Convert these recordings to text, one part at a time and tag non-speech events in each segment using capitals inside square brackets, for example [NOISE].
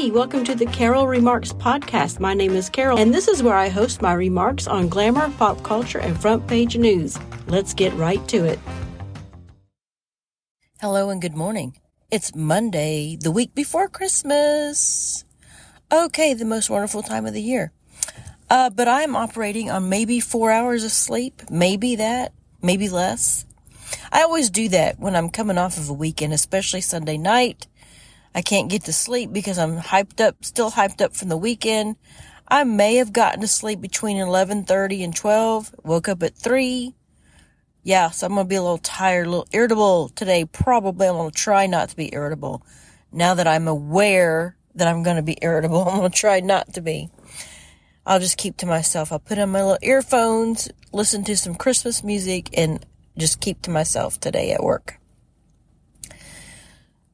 Hey, welcome to the Carol Remarks podcast. My name is Carol, and this is where I host my remarks on glamour, pop culture, and front page news. Let's get right to it. Hello and good morning. It's Monday, the week before Christmas. Okay, the most wonderful time of the year. Uh, but I'm operating on maybe four hours of sleep, maybe that, maybe less. I always do that when I'm coming off of a weekend, especially Sunday night. I can't get to sleep because I'm hyped up, still hyped up from the weekend. I may have gotten to sleep between 11:30 and 12. Woke up at 3. Yeah, so I'm going to be a little tired, a little irritable today. Probably I'm going to try not to be irritable. Now that I'm aware that I'm going to be irritable, [LAUGHS] I'm going to try not to be. I'll just keep to myself. I'll put on my little earphones, listen to some Christmas music, and just keep to myself today at work.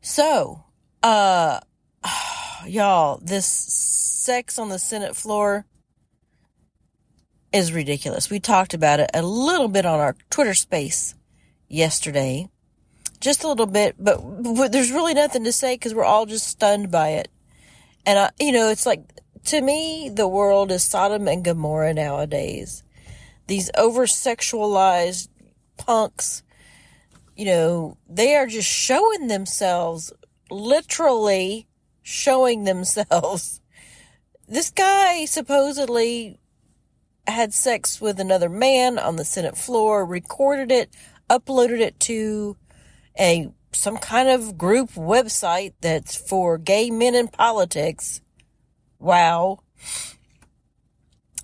So, uh, [SIGHS] y'all, this sex on the Senate floor is ridiculous. We talked about it a little bit on our Twitter space yesterday. Just a little bit, but, but there's really nothing to say because we're all just stunned by it. And I, you know, it's like, to me, the world is Sodom and Gomorrah nowadays. These over sexualized punks, you know, they are just showing themselves literally showing themselves. [LAUGHS] This guy supposedly had sex with another man on the Senate floor, recorded it, uploaded it to a some kind of group website that's for gay men in politics. Wow.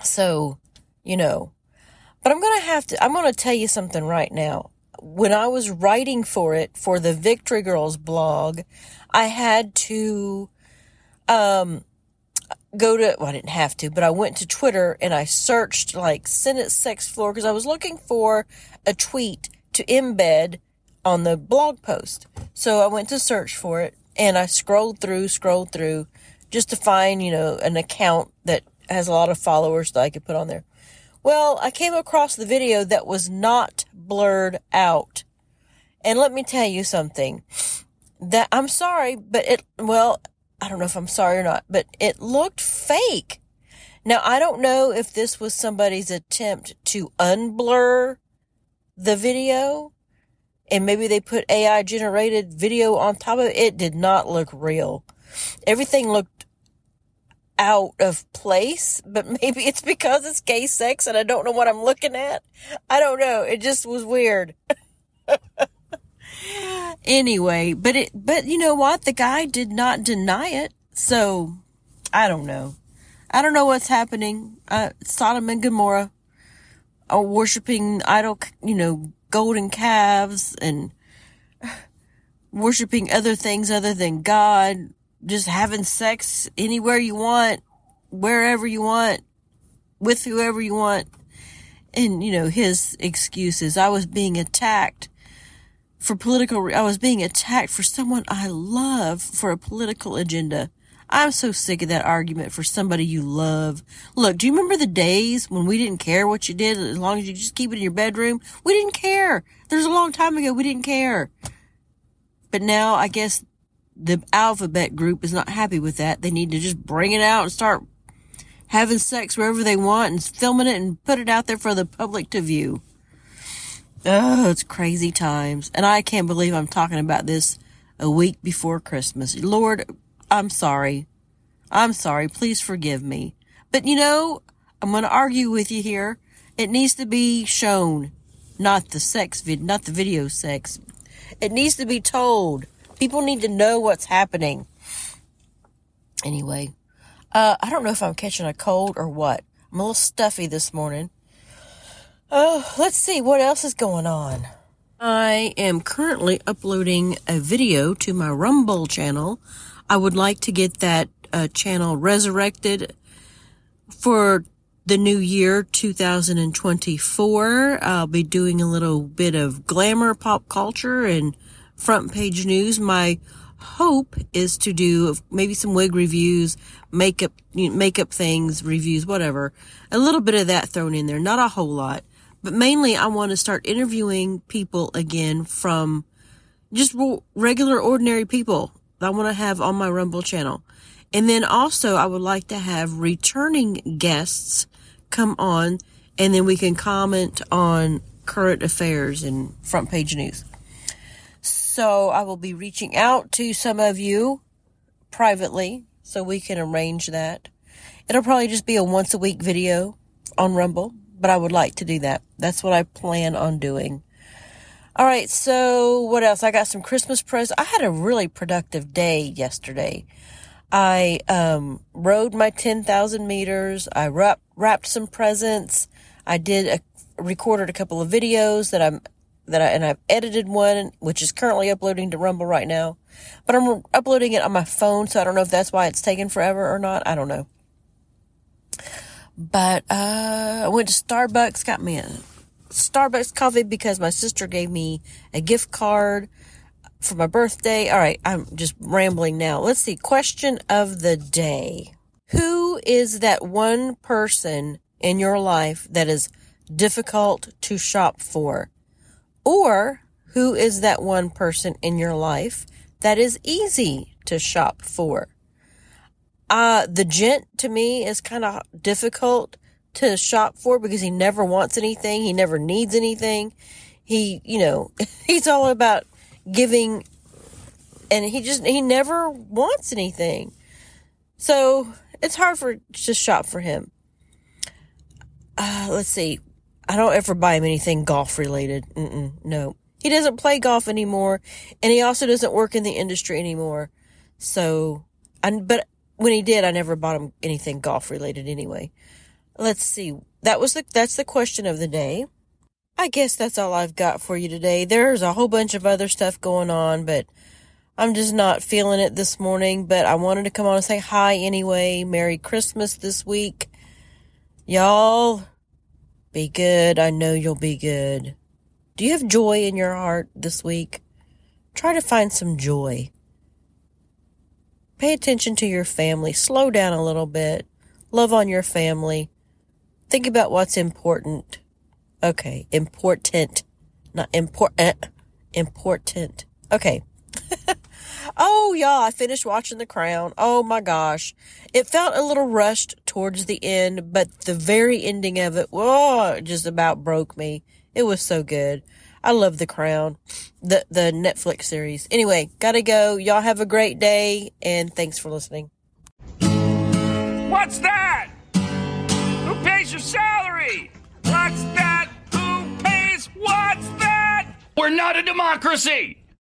So, you know, but I'm going to have to I'm going to tell you something right now when I was writing for it for the Victory Girls blog, I had to um go to well, I didn't have to, but I went to Twitter and I searched like Senate sex floor because I was looking for a tweet to embed on the blog post. So I went to search for it and I scrolled through, scrolled through just to find, you know, an account that has a lot of followers that I could put on there. Well, I came across the video that was not blurred out. And let me tell you something. That I'm sorry, but it well, I don't know if I'm sorry or not, but it looked fake. Now, I don't know if this was somebody's attempt to unblur the video and maybe they put AI generated video on top of it. It did not look real. Everything looked out of place, but [LAUGHS] maybe it's because it's gay sex and I don't know what I'm looking at. I don't know. It just was weird. [LAUGHS] anyway, but it, but you know what? The guy did not deny it. So I don't know. I don't know what's happening. Uh, Sodom and Gomorrah are worshiping idol, you know, golden calves and [SIGHS] worshiping other things other than God just having sex anywhere you want, wherever you want, with whoever you want. And, you know, his excuses. I was being attacked for political, I was being attacked for someone I love for a political agenda. I'm so sick of that argument for somebody you love. Look, do you remember the days when we didn't care what you did as long as you just keep it in your bedroom? We didn't care. There's a long time ago we didn't care. But now I guess the alphabet group is not happy with that. They need to just bring it out and start having sex wherever they want and filming it and put it out there for the public to view. Oh, it's crazy times. And I can't believe I'm talking about this a week before Christmas. Lord, I'm sorry. I'm sorry. Please forgive me. But you know, I'm going to argue with you here. It needs to be shown, not the sex vid, not the video sex. It needs to be told. People need to know what's happening. Anyway, uh, I don't know if I'm catching a cold or what. I'm a little stuffy this morning. Oh, let's see what else is going on. I am currently uploading a video to my Rumble channel. I would like to get that uh, channel resurrected for the new year 2024. I'll be doing a little bit of glamour pop culture and front page news. My hope is to do maybe some wig reviews, makeup, makeup things, reviews, whatever. A little bit of that thrown in there, not a whole lot. But mainly I want to start interviewing people again from just regular ordinary people that I want to have on my Rumble channel. And then also, I would like to have returning guests come on and then we can comment on current affairs and front page news. So I will be reaching out to some of you privately so we can arrange that. It'll probably just be a once a week video on Rumble, but I would like to do that. That's what I plan on doing. All right, so what else? I got some Christmas presents. I had a really productive day yesterday. I um, rode my 10,000 meters. I wrap, wrapped some presents. I did a, recorded a couple of videos that I'm that I and I've edited one which is currently uploading to Rumble right now. But I'm uploading it on my phone, so I don't know if that's why it's taking forever or not. I don't know. But uh, I went to Starbucks, got me a Starbucks coffee because my sister gave me a gift card for my birthday. All right, I'm just rambling now. Let's see. Question of the day. Who is that one person in your life that is difficult to shop for? Or who is that one person in your life that is easy to shop for? Uh, the gent to me is kind of difficult to shop for because he never wants anything. He never needs anything. He, you know, [LAUGHS] he's all about giving and he just, he never wants anything. So it's hard for, to shop for him. Uh, let's see. I don't ever buy him anything golf related. Mm-mm, no. He doesn't play golf anymore, and he also doesn't work in the industry anymore. So, I, but when he did, I never bought him anything golf related anyway. Let's see. That was the, that's the question of the day. I guess that's all I've got for you today. There's a whole bunch of other stuff going on, but I'm just not feeling it this morning. But I wanted to come on and say hi anyway. Merry Christmas this week. Y'all, be good. I know you'll be good. Do you have joy in your heart this week? Try to find some joy. Pay attention to your family. Slow down a little bit. Love on your family. Think about what's important. Okay, important. Not important. Eh, important. Okay. [LAUGHS] oh, y'all, I finished watching The Crown. Oh my gosh. It felt a little rushed towards the end, but the very ending of it, whoa, just about broke me. It was so good. I love The Crown, the, the Netflix series. Anyway, gotta go. Y'all have a great day, and thanks for listening. What's that? Who pays your salary? What's that? Who pays? What's that? We're not a democracy!